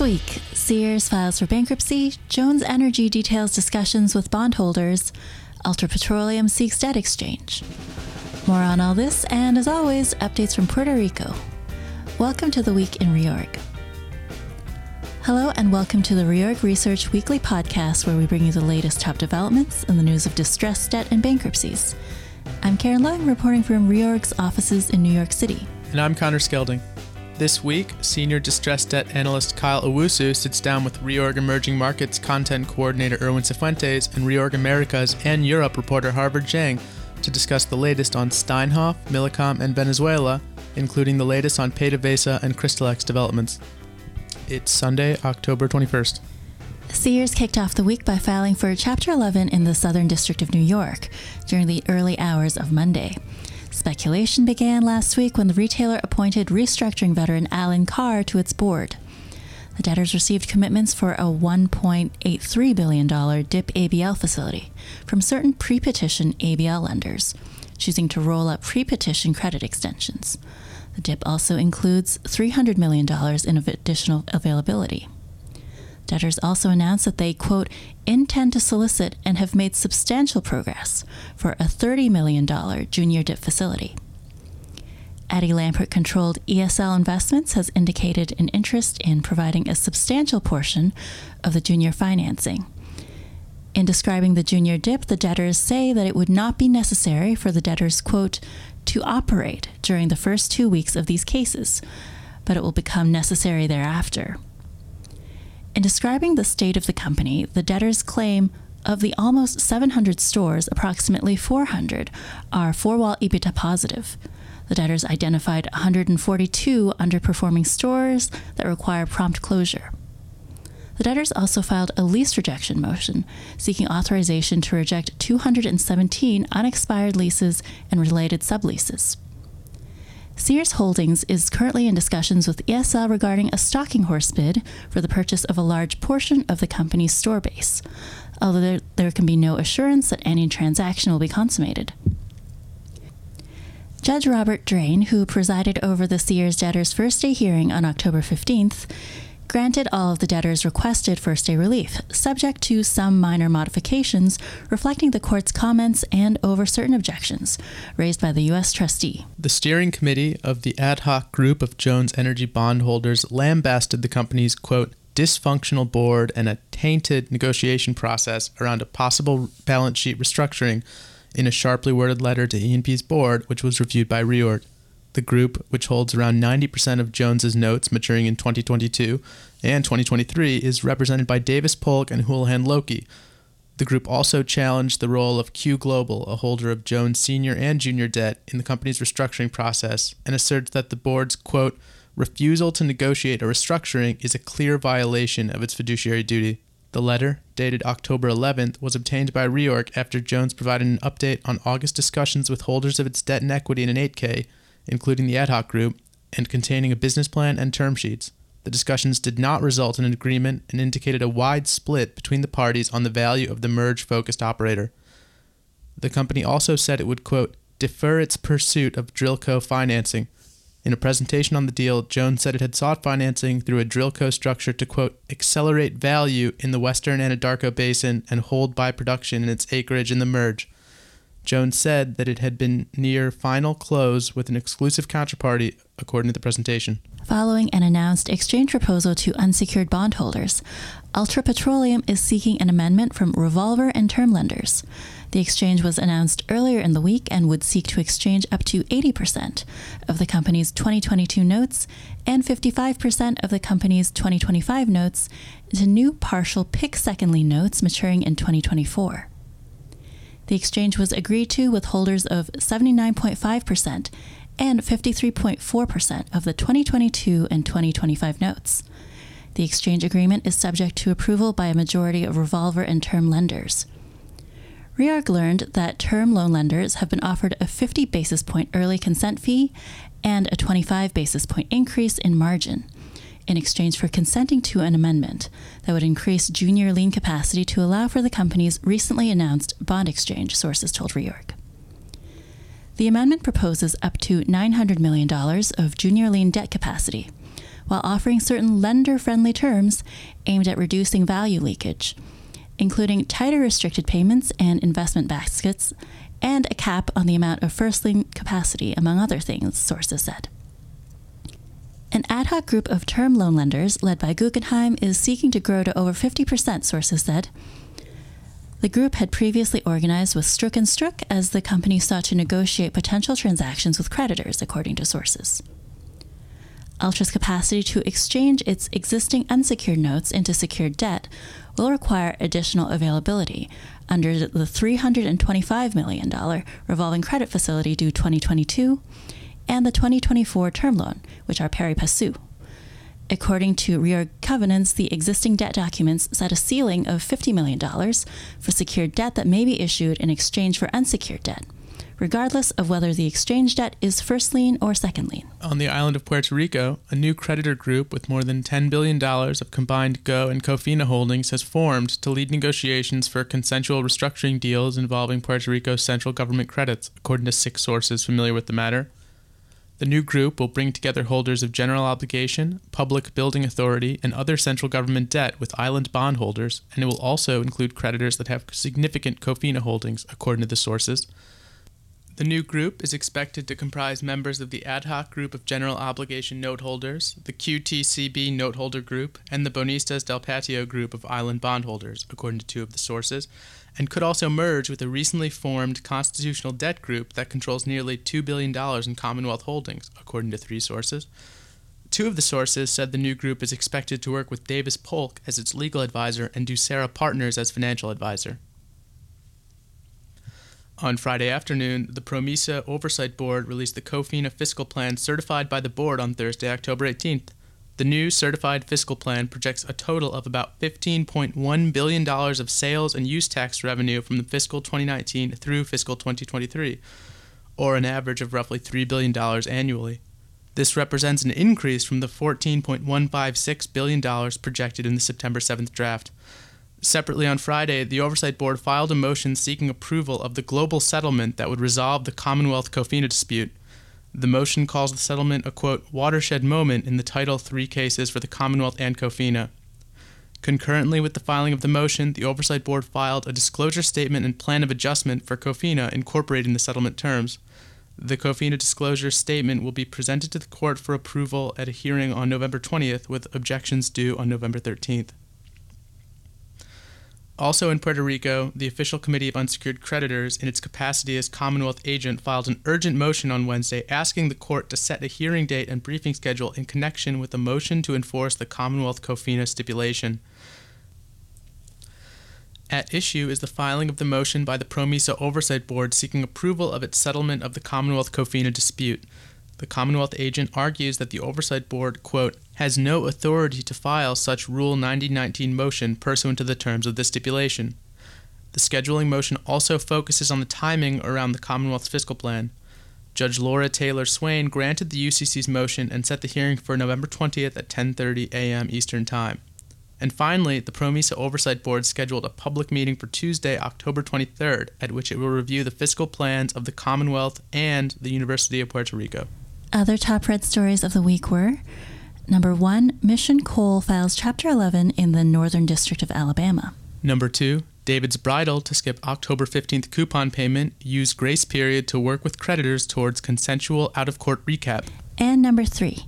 This week, Sears files for bankruptcy, Jones Energy details discussions with bondholders, Ultra Petroleum seeks debt exchange. More on all this, and as always, updates from Puerto Rico. Welcome to the Week in Reorg. Hello, and welcome to the Reorg Research Weekly podcast, where we bring you the latest top developments in the news of distress, debt and bankruptcies. I'm Karen Lung, reporting from Reorg's offices in New York City. And I'm Connor Skelding. This week, senior distressed debt analyst Kyle Owusu sits down with Reorg Emerging Markets content coordinator Erwin Cifuentes and Reorg Americas and Europe reporter Harvard Zhang to discuss the latest on Steinhoff, Millicom, and Venezuela, including the latest on PDVSA and Crystallex developments. It's Sunday, October 21st. Sears kicked off the week by filing for Chapter 11 in the Southern District of New York during the early hours of Monday. Speculation began last week when the retailer appointed restructuring veteran Alan Carr to its board. The debtors received commitments for a $1.83 billion DIP ABL facility from certain pre petition ABL lenders, choosing to roll up pre petition credit extensions. The DIP also includes $300 million in additional availability. Debtors also announced that they, quote, intend to solicit and have made substantial progress for a $30 million junior DIP facility. Eddie Lampert controlled ESL Investments has indicated an interest in providing a substantial portion of the junior financing. In describing the junior DIP, the debtors say that it would not be necessary for the debtors, quote, to operate during the first two weeks of these cases, but it will become necessary thereafter. In describing the state of the company, the debtors claim of the almost 700 stores, approximately 400 are four wall EBITDA positive. The debtors identified 142 underperforming stores that require prompt closure. The debtors also filed a lease rejection motion, seeking authorization to reject 217 unexpired leases and related subleases. Sears Holdings is currently in discussions with ESL regarding a stalking horse bid for the purchase of a large portion of the company's store base, although there, there can be no assurance that any transaction will be consummated. Judge Robert Drain, who presided over the Sears debtors' first day hearing on October 15th, granted all of the debtors' requested first day relief, subject to some minor modifications reflecting the court's comments and over certain objections raised by the U.S. trustee. The steering committee of the ad hoc group of Jones Energy bondholders lambasted the company's, quote, dysfunctional board and a tainted negotiation process around a possible balance sheet restructuring in a sharply worded letter to E&P's board, which was reviewed by Reorg. The group, which holds around 90% of Jones's notes maturing in 2022 and 2023, is represented by Davis Polk and Houlihan Lokey. The group also challenged the role of Q Global, a holder of Jones senior and junior debt, in the company's restructuring process, and asserts that the board's, quote, refusal to negotiate a restructuring is a clear violation of its fiduciary duty. The letter, dated October 11th, was obtained by Reorg after Jones provided an update on August discussions with holders of its debt and equity in an 8K including the ad hoc group, and containing a business plan and term sheets. The discussions did not result in an agreement and indicated a wide split between the parties on the value of the merge focused operator. The company also said it would, quote, defer its pursuit of Drillco financing. In a presentation on the deal, Jones said it had sought financing through a Drillco structure to, quote, accelerate value in the western Anadarko Basin and hold by production in its acreage in the merge. Jones said that it had been near final close with an exclusive counterparty, according to the presentation. Following an announced exchange proposal to unsecured bondholders, Ultra Petroleum is seeking an amendment from revolver and term lenders. The exchange was announced earlier in the week and would seek to exchange up to 80% of the company's 2022 notes and 55% of the company's 2025 notes into new partial PIK second lien notes maturing in 2024. The exchange was agreed to with holders of 79.5% and 53.4% of the 2022 and 2025 notes. The exchange agreement is subject to approval by a majority of revolver and term lenders. Reorg learned that term loan lenders have been offered a 50 basis point early consent fee and a 25 basis point increase in margin in exchange for consenting to an amendment that would increase junior lien capacity to allow for the company's recently announced bond exchange, sources told Reorg. The amendment proposes up to $900 million of junior lien debt capacity, while offering certain lender friendly terms aimed at reducing value leakage, including tighter restricted payments and investment baskets, and a cap on the amount of first lien capacity, among other things, sources said. An ad hoc group of term loan lenders, led by Guggenheim, is seeking to grow to over 50%, sources said. The group had previously organized with Stroock and Stroock as the company sought to negotiate potential transactions with creditors, according to sources. Ultra's capacity to exchange its existing unsecured notes into secured debt will require additional availability under the $325 million revolving credit facility due 2022 and the 2024 term loan, which are pari passu. According to reorg covenants, the existing debt documents set a ceiling of $50 million for secured debt that may be issued in exchange for unsecured debt, regardless of whether the exchange debt is first lien or second lien. On the island of Puerto Rico, a new creditor group with more than $10 billion of combined GO and COFINA holdings has formed to lead negotiations for consensual restructuring deals involving Puerto Rico's central government credits, according to six sources familiar with the matter. The new group will bring together holders of general obligation, public building authority, and other central government debt with island bondholders, and it will also include creditors that have significant COFINA holdings, according to the sources. The new group is expected to comprise members of the ad hoc group of general obligation note holders, the QTCB noteholder group, and the Bonistas del Patio group of island bondholders, according to two of the sources, and could also merge with a recently formed constitutional debt group that controls nearly $2 billion in Commonwealth holdings, according to three sources. Two of the sources said the new group is expected to work with Davis Polk as its legal advisor and Ducera Partners as financial advisor. On Friday afternoon, the PROMESA Oversight Board released the COFINA fiscal plan certified by the board on Thursday, October 18th. The new certified fiscal plan projects a total of about $15.1 billion of sales and use tax revenue from the fiscal 2019 through fiscal 2023, or an average of roughly $3 billion annually. This represents an increase from the $14.156 billion projected in the September 7th draft. Separately on Friday, the Oversight Board filed a motion seeking approval of the global settlement that would resolve the Commonwealth COFINA dispute. The motion calls the settlement a quote watershed moment in the Title III cases for the Commonwealth and COFINA. Concurrently with the filing of the motion, the Oversight Board filed a disclosure statement and plan of adjustment for COFINA incorporating the settlement terms. The COFINA disclosure statement will be presented to the court for approval at a hearing on November 20th, with objections due on November 13th. Also in Puerto Rico, the official committee of unsecured creditors, in its capacity as Commonwealth agent, filed an urgent motion on Wednesday asking the court to set a hearing date and briefing schedule in connection with a motion to enforce the Commonwealth COFINA stipulation. At issue is the filing of the motion by the PROMESA Oversight Board seeking approval of its settlement of the Commonwealth COFINA dispute. The Commonwealth agent argues that the Oversight Board, quote, has no authority to file such Rule 9019 motion pursuant to the terms of this stipulation. The scheduling motion also focuses on the timing around the Commonwealth's fiscal plan. Judge Laura Taylor Swain granted the UCC's motion and set the hearing for November 20th at 10:30 a.m. Eastern Time. And finally, the PROMESA Oversight Board scheduled a public meeting for Tuesday, October 23rd, at which it will review the fiscal plans of the Commonwealth and the University of Puerto Rico. Other top read stories of the week were number one, Mission Coal files Chapter 11 in the Northern District of Alabama. Number two, David's Bridal to skip October 15th coupon payment, use grace period to work with creditors towards consensual out of court recap. And number three,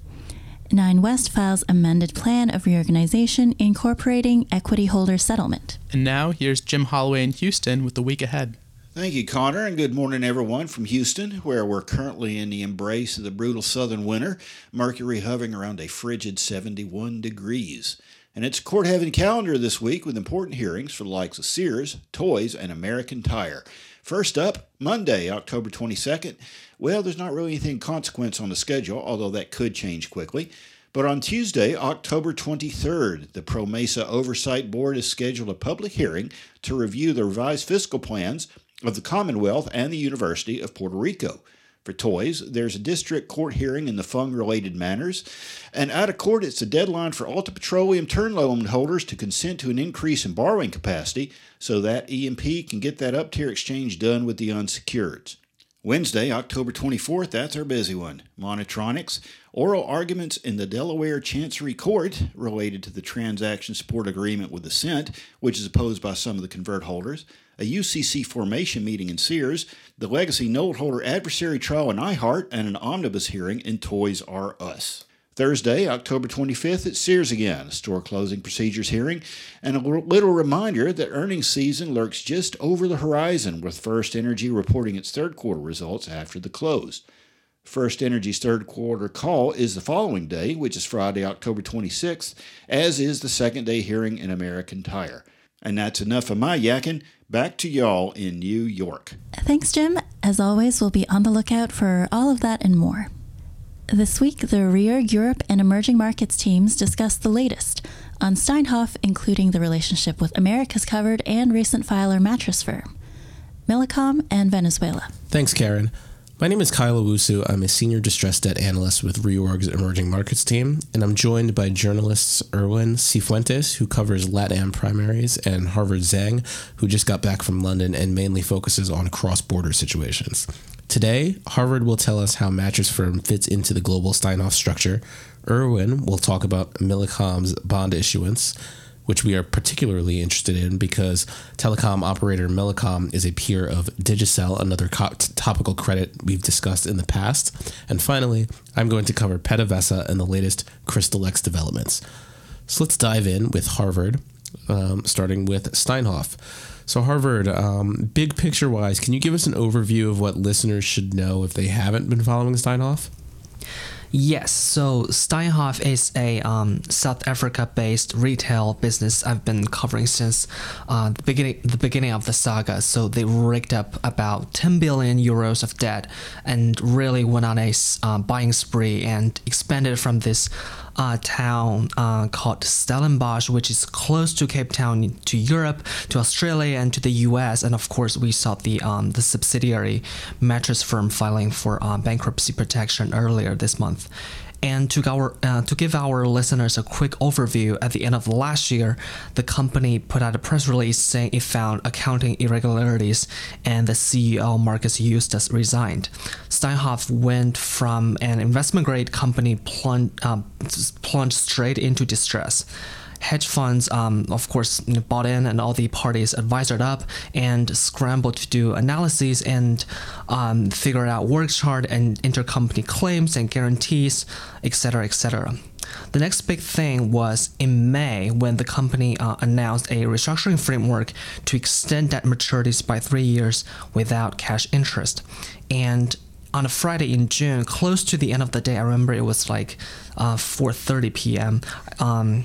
Nine West files amended plan of reorganization incorporating equity holder settlement. And now here's Jim Holloway in Houston with the week ahead. Thank you, Connor, and good morning, everyone, from Houston, where we're currently in the embrace of the brutal southern winter, mercury hovering around a frigid 71 degrees. And it's court heaven calendar this week with important hearings for the likes of Sears, Toys, and American Tire. First up, Monday, October 22nd. Well, there's not really anything consequence on the schedule, although that could change quickly. But on Tuesday, October 23rd, the PROMESA Oversight Board is scheduled a public hearing to review the revised fiscal plans of the Commonwealth and the University of Puerto Rico. For toys, there's a district court hearing in the fung related matters. And out of court, it's a deadline for Ultra Petroleum term loan holders to consent to an increase in borrowing capacity so that E&P can get that up tier exchange done with the unsecureds. Wednesday, October 24th, that's our busy one. Monitronics, oral arguments in the Delaware Chancery Court related to the transaction support agreement with Ascent, which is opposed by some of the convert holders, a UCC formation meeting in Sears, the legacy note holder adversary trial in iHeart, and an omnibus hearing in Toys R Us. Thursday, October 25th at Sears again, a store closing procedures hearing, and a little reminder that earnings season lurks just over the horizon with First Energy reporting its third quarter results after the close. First Energy's third quarter call is the following day, which is Friday, October 26th, as is the second day hearing in American Tire. And that's enough of my yakking. Back to y'all in New York. Thanks, Jim. As always, we'll be on the lookout for all of that and more. This week, the Reorg Europe and Emerging Markets teams discussed the latest on Steinhoff, including the relationship with America's Covered and recent filer mattress firm, Millicom, and Venezuela. Thanks, Karen. My name is Kyle Owusu. I'm a senior distressed debt analyst with Reorg's Emerging Markets team, and I'm joined by journalists Erwin Cifuentes, who covers LatAm primaries, and Harvard Zhang, who just got back from London and mainly focuses on cross border situations. Today, Harvard will tell us how Mattress Firm fits into the global Steinhoff structure. Erwin will talk about Millicom's bond issuance, which we are particularly interested in because telecom operator Millicom is a peer of Digicel, another co- topical credit we've discussed in the past. And finally, I'm going to cover PDVSA and the latest Crystallex developments. So let's dive in with Harvard, um, starting with Steinhoff. So, Harvard, um, big picture wise, can you give us an overview of what listeners should know if they haven't been following Steinhoff? Yes, so Steinhoff is a um, South Africa-based retail business I've been covering since uh, the beginning the beginning of the saga. So they raked up about 10 billion euros of debt and really went on a uh, buying spree and expanded from this uh, town uh, called Stellenbosch, which is close to Cape Town, to Europe, to Australia, and to the U.S. And of course, we saw the um, the subsidiary mattress firm filing for uh, bankruptcy protection earlier this month. And to, our, uh, to give our listeners a quick overview, at the end of last year, the company put out a press release saying it found accounting irregularities and the CEO, Markus Jooste, resigned. Steinhoff went from an investment grade company plunged, uh, plunged straight into distress hedge funds, um, of course, bought in, and all the parties advisored up and scrambled to do analyses and um, figure out work chart and intercompany claims and guarantees, etc., etc. The next big thing was in May when the company uh, announced a restructuring framework to extend debt maturities by three years without cash interest. And on a Friday in June, close to the end of the day, I remember it was like uh, 4:30 p.m. Um,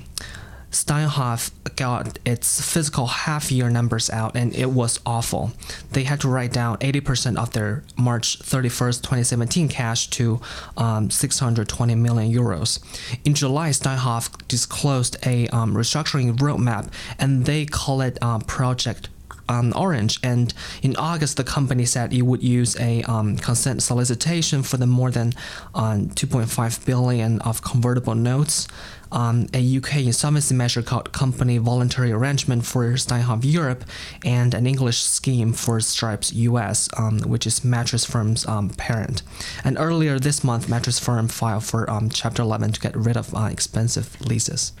Steinhoff got its physical half year numbers out and it was awful. They had to write down 80% of their March 31st, 2017 cash to um, 620 million euros. In July, Steinhoff disclosed a um, restructuring roadmap and they call it um, Project um, Orange. And in August, the company said it would use a um, consent solicitation for the more than um, 2.5 billion of convertible notes. Um, a UK insolvency measure called Company Voluntary Arrangement for Steinhoff Europe, and an English scheme for Stripes US, um, which is Mattress Firm's um, parent. And earlier this month, Mattress Firm filed for Chapter 11 to get rid of uh, expensive leases.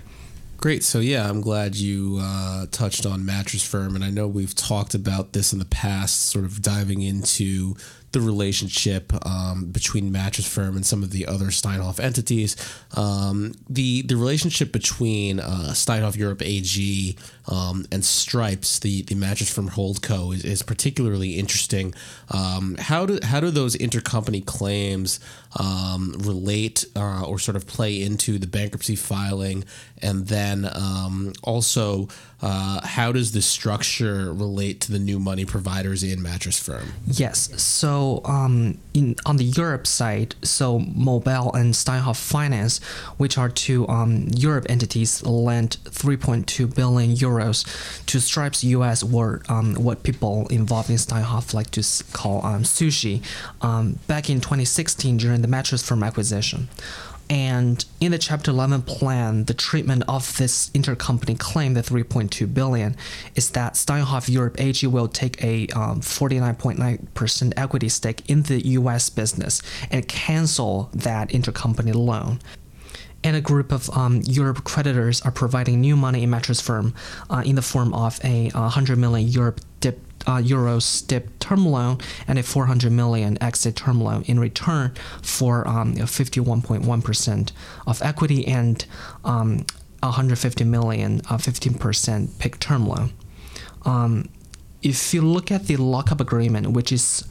Great. So, yeah, I'm glad you uh, touched on Mattress Firm. And I know we've talked about this in the past, sort of diving into the relationship um, between Mattress Firm and some of the other Steinhoff entities. Um, the the relationship between uh, Steinhoff Europe AG um, and Stripes, the, the Mattress Firm Holdco, is, is particularly interesting. Um, how do how do those intercompany claims um, relate uh, or sort of play into the bankruptcy filing, and then um, also uh, how does the structure relate to the new money providers in Mattress Firm? Yes. So um, in on the Europe side, so Mobile and Steinhoff Finance, which are two um, Europe entities, lent 3.2 billion euros to Stripes US, were um, what people involved in Steinhoff like to call um, sushi, um, back in 2016 during the Mattress Firm acquisition. And in the Chapter 11 plan, the treatment of this intercompany claim, the 3.2 billion, is that Steinhoff Europe AG will take a um, 49.9% equity stake in the U.S. business and cancel that intercompany loan and a group of um, Europe creditors are providing new money in mattress firm uh, in the form of a uh, 100 million Europe uh, euros dip term loan and a 400 million exit term loan in return for um, 51.1% of equity and um, 150 million, 15% uh, PIK term loan. Um, if you look at the lockup agreement, which is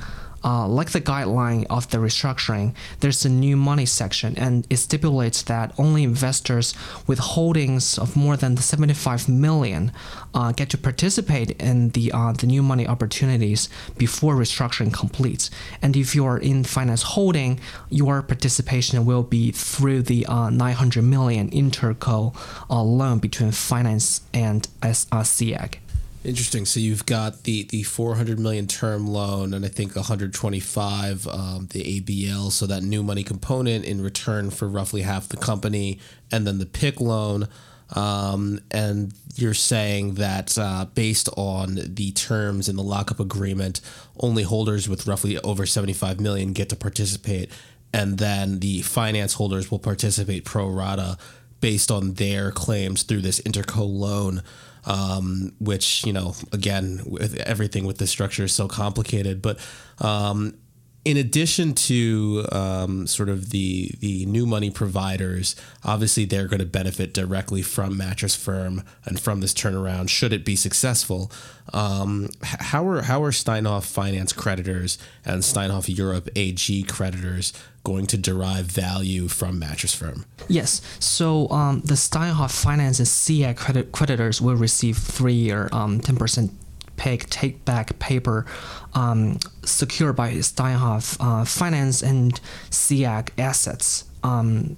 uh, like the guideline of the restructuring, there's a new money section, and it stipulates that only investors with holdings of more than 75 million uh, get to participate in the uh, the new money opportunities before restructuring completes. And if you are in finance holding, your participation will be through the uh, 900 million interco uh, loan between finance and SEAG. Interesting. So you've got the the 400 million term loan, and I think 125 um, the ABL. So that new money component in return for roughly half the company, and then the PIK loan. Um, and you're saying that uh, based on the terms in the lockup agreement, only holders with roughly over 75 million get to participate, and then the finance holders will participate pro rata based on their claims through this interco loan um, which you know again with everything with this structure is so complicated but um, in addition to um, sort of the the new money providers, obviously they're going to benefit directly from Mattress Firm and from this turnaround. Should it be successful, um, how are how are Steinhoff Finance creditors and Steinhoff Europe AG creditors going to derive value from Mattress Firm? Yes. So um, the Steinhoff Finance and CI credit creditors will receive three year um, ten percent Take back paper um, secured by Steinhoff uh, Finance and SEAG assets. Um,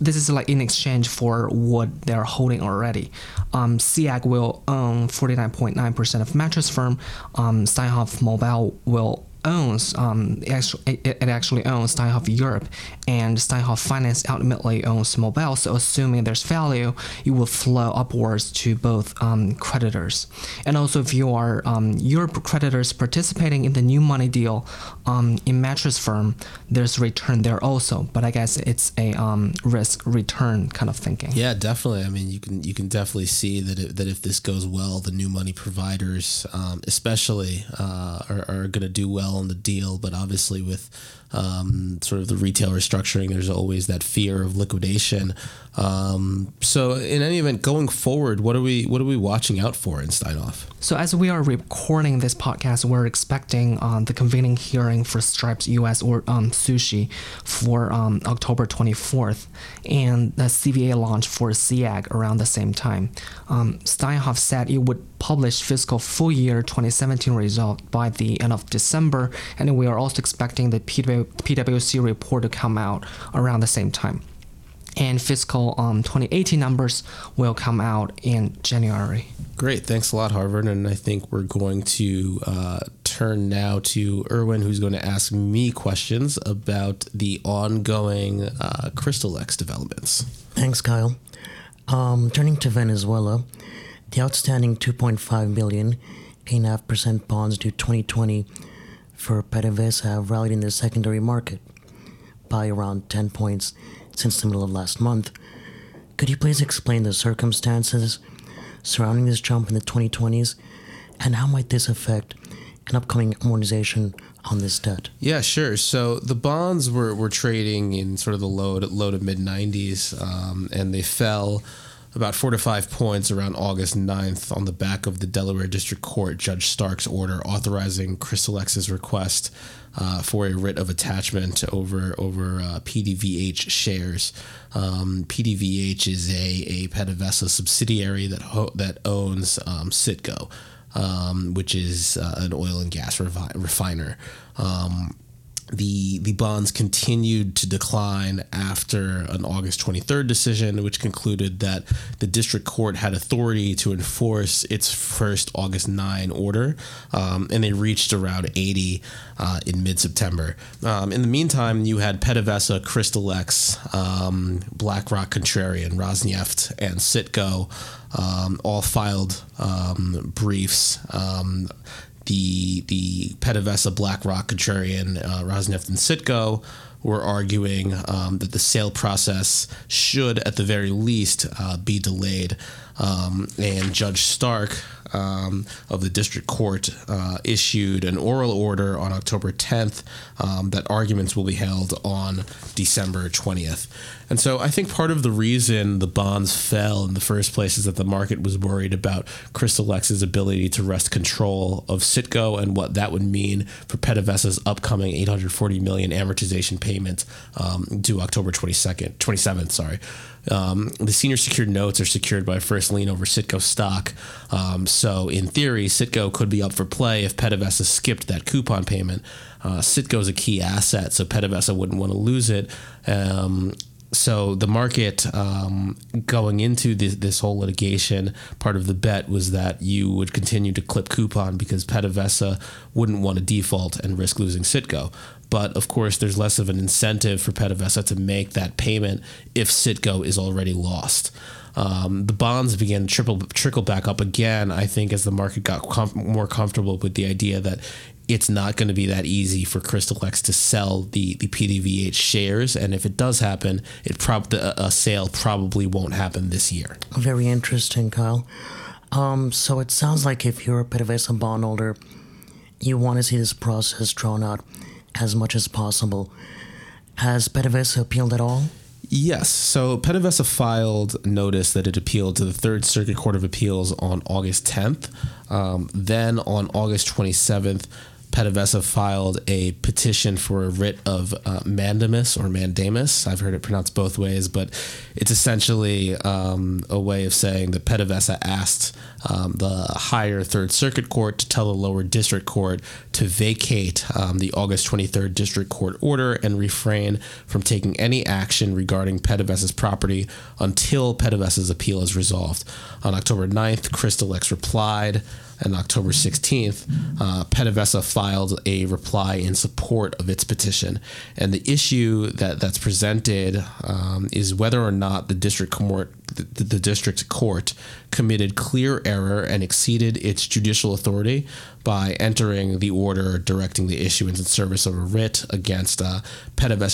this is like in exchange for what they're holding already. Um, will own 49.9% of Mattress Firm. Um, Steinhoff Mobile will owns um, it actually, owns Steinhoff Europe, and Steinhoff Finance ultimately owns Mobile. So assuming there's value, it will flow upwards to both um, creditors. And also, if you are um, Europe creditors participating in the new money deal um, in Mattress Firm, there's return there also. But I guess it's a um, risk return kind of thinking. Yeah, definitely. I mean, you can you can definitely see that it, that if this goes well, the new money providers, um, especially, uh, are, are going to do well well on the deal, but obviously with um, sort of the retail restructuring, there's always that fear of liquidation. Um, so, in any event, going forward, what are we what are we watching out for in Steinhoff? So, as we are recording this podcast, we're expecting um, the convening hearing for Stripes US or um, Sushi for um, October 24th, and the CVA launch for SEAG around the same time. Um, Steinhoff said it would publish fiscal full year 2017 result by the end of December, and we are also expecting the PW PwC report to come out around the same time. And fiscal um, 2018 numbers will come out in January. Great. Thanks a lot, Harvard. And I think we're going to uh, turn now to Erwin, who's going to ask me questions about the ongoing uh, X developments. Thanks, Kyle. Um, turning to Venezuela, the outstanding 2.5 billion, 8.5% bonds due 2020 for PDVSA have rallied in the secondary market by around 10 points since the middle of last month. Could you please explain the circumstances surrounding this jump in the 2020s and how might this affect an upcoming amortization on this debt? Yeah, sure. So the bonds were, were trading in sort of the low to, low to mid 90s, um, and they fell about four to five points around August 9th on the back of the Delaware District Court Judge Stark's order authorizing Crystallex's request uh, for a writ of attachment over over uh, PDVH shares. Um, PDVH is a, a subsidiary that ho- that owns um, Citgo, um, which is uh, an oil and gas revi- refiner. Um, the the bonds continued to decline after an August 23rd decision, which concluded that the district court had authority to enforce its first August 9 order, um, and they reached around 80 uh, in mid September. Um, in the meantime, you had PDVSA, Crystallex, um, BlackRock Contrarian, Rosneft, and Citgo um, all filed um, briefs um, the the PDVSA, BlackRock, Contrarian, uh, Rosneft, and Citgo were arguing um, that the sale process should, at the very least, uh, be delayed. Um, and Judge Stark um, of the district court uh, issued an oral order on October 10th um, that arguments will be held on December 20th. And so I think part of the reason the bonds fell in the first place is that the market was worried about Crystallex's ability to wrest control of Citgo and what that would mean for PDVSA's upcoming 840 million amortization payment um, due October 22nd, 27th, sorry. Um, the senior secured notes are secured by first lien over Citgo stock. Um, so, in theory, Citgo could be up for play if PDVSA skipped that coupon payment. Uh, Citgo is a key asset, so PDVSA wouldn't want to lose it. Um, so the market um, going into this, this whole litigation, part of the bet was that you would continue to clip coupon because PDVSA wouldn't want to default and risk losing Citgo. But of course, there's less of an incentive for PDVSA to make that payment if Citgo is already lost. Um, the bonds began to trickle, trickle back up again, I think, as the market got com- more comfortable with the idea that it's not going to be that easy for Crystallex to sell the, the PDVH shares. And if it does happen, it prob- a sale probably won't happen this year. Very interesting, Kyle. Um, so it sounds like if you're a PDVSA bondholder, you want to see this process drawn out as much as possible. Has PDVSA appealed at all? Yes. So PDVSA filed notice that it appealed to the Third Circuit Court of Appeals on August 10th. Um, then on August 27th, PDVSA filed a petition for a writ of uh, mandamus or mandamus. I've heard it pronounced both ways, but it's essentially um, a way of saying that PDVSA asked um, the higher Third Circuit Court to tell the lower district court to vacate um, the August 23rd district court order and refrain from taking any action regarding PDVSA's property until PDVSA's appeal is resolved. On October 9th, Crystallex replied and October 16th, uh, filed a reply in support of its petition. And the issue that, that's presented um, is whether or not the district court the, the district court committed clear error and exceeded its judicial authority by entering the order directing the issuance and service of a writ against uh,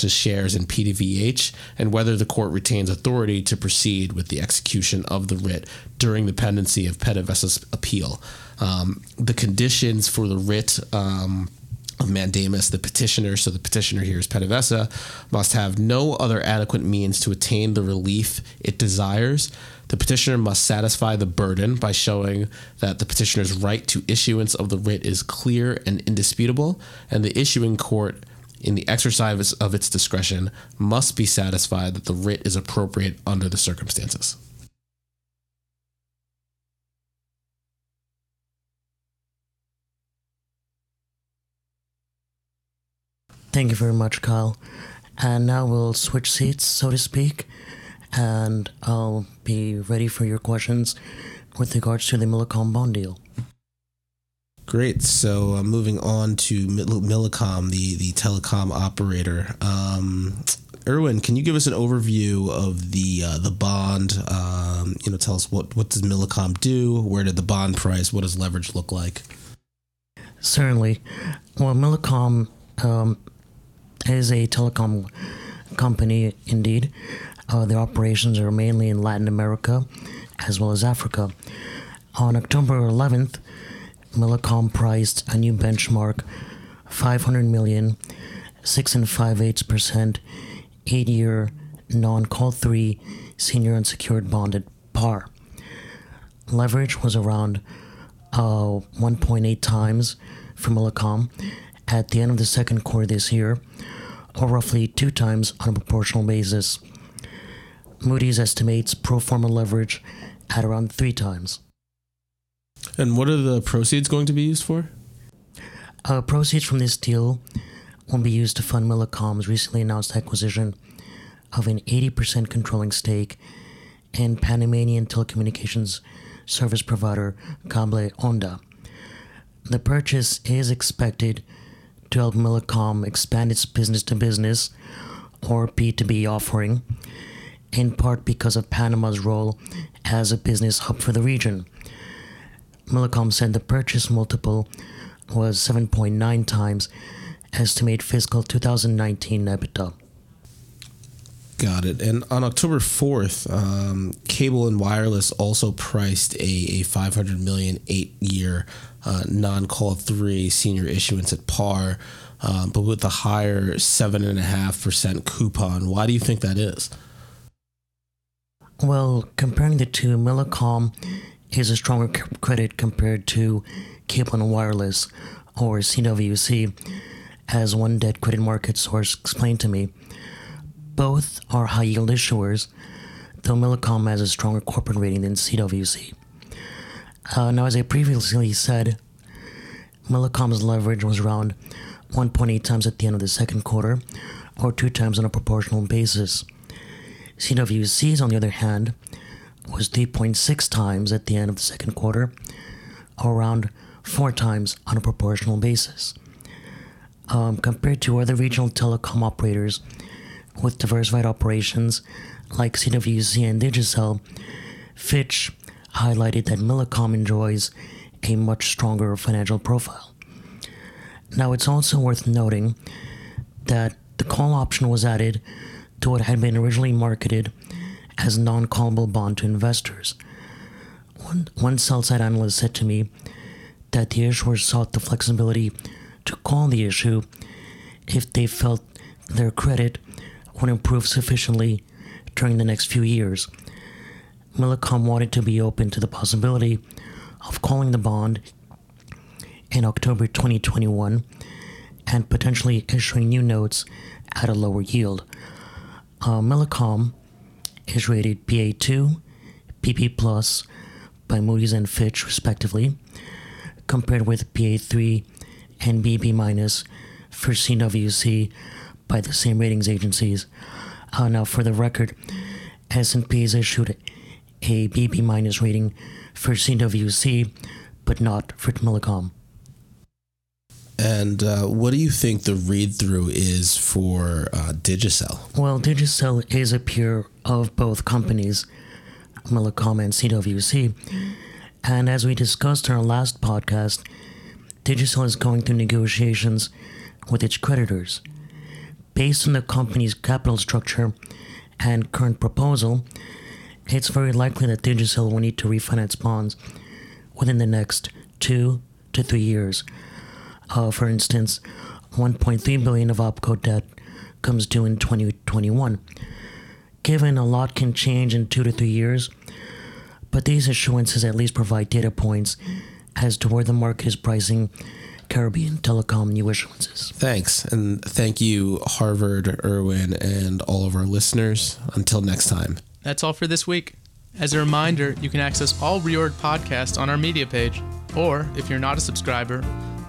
shares in PDVH, and whether the court retains authority to proceed with the execution of the writ during the pendency of PDVSA's appeal. Um, the conditions for the writ um, of mandamus, the petitioner, so the petitioner here is PDVSA, must have no other adequate means to attain the relief it desires. The petitioner must satisfy the burden by showing that the petitioner's right to issuance of the writ is clear and indisputable, and the issuing court, in the exercise of its discretion, must be satisfied that the writ is appropriate under the circumstances. Thank you very much, Kyle. And now we'll switch seats, so to speak, and I'll be ready for your questions with regards to the Millicom bond deal. Great. So uh, moving on to Millicom, the the telecom operator. Um, Erwin, can you give us an overview of the uh, the bond? Um, you know, tell us what what does Millicom do? Where did the bond price? What does leverage look like? Certainly. Well, Millicom um, is a telecom company indeed. Uh, their operations are mainly in Latin America as well as Africa. On October 11th, Millicom priced a new benchmark 500 million, 6 and 5 eighths percent, 8 year non call 3 senior unsecured bonded par. Leverage was around uh, 1.8 times for Millicom at the end of the second quarter this year, or roughly two times on a proportional basis. Moody's estimates pro forma leverage at around three times. And what are the proceeds going to be used for? Uh, proceeds from this deal will be used to fund Millicom's recently announced acquisition of an 80% controlling stake in Panamanian telecommunications service provider Cable Onda. The purchase is expected to help Millicom expand its business to business or B2B offering, in part because of Panama's role as a business hub for the region. Millicom said the purchase multiple was 7.9 times estimate fiscal 2019 EBITDA. Got it. And on October 4th, um, Cable and Wireless also priced a, a 500 million eight year uh, non call three senior issuance at par, uh, but with a higher 7.5% coupon. Why do you think that is? Well, comparing the two, Millicom is a stronger c- credit compared to Cable and Wireless, or CWC, as one debt credit market source explained to me. Both are high yield issuers, though Millicom has a stronger corporate rating than CWC. Uh, now, as I previously said, Millicom's leverage was around 1.8 times at the end of the second quarter, or 2 times on a proportional basis. CWC's, on the other hand, was 3.6 times at the end of the second quarter, or around 4 times on a proportional basis. Um, compared to other regional telecom operators with diversified operations like CWC and Digicel, Fitch highlighted that Millicom enjoys a much stronger financial profile. Now, it's also worth noting that the call option was added to what had been originally marketed as non-callable bond to investors. One, one sell-side analyst said to me that the issuers sought the flexibility to call the issue if they felt their credit would improve sufficiently during the next few years. Millicom wanted to be open to the possibility of calling the bond in October 2021 and potentially issuing new notes at a lower yield. Uh, Millicom is rated Ba2, BB by Moody's and Fitch, respectively, compared with Ba3 and BB minus for CWC by the same ratings agencies. Uh, now, for the record, S&P has issued a BB minus rating for CWC, but not for Millicom. And uh, what do you think the read through is for uh, Digicel? Well, Digicel is a peer of both companies, Millicom and CWC. And as we discussed in our last podcast, Digicel is going through negotiations with its creditors. Based on the company's capital structure and current proposal, it's very likely that Digicel will need to refinance bonds within the next two to three years. Uh, for instance, 1.3 billion of OPCO debt comes due in 2021. Given a lot can change in two to three years, but these assurances at least provide data points as to where the market is pricing Caribbean telecom new issuances. Thanks. And thank you, Harvard, Erwin, and all of our listeners. Until next time. That's all for this week. As a reminder, you can access all Reorg podcasts on our media page, or if you're not a subscriber,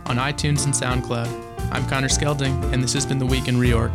on iTunes and SoundCloud. I'm Connor Skelding, and this has been The Week in Reorg.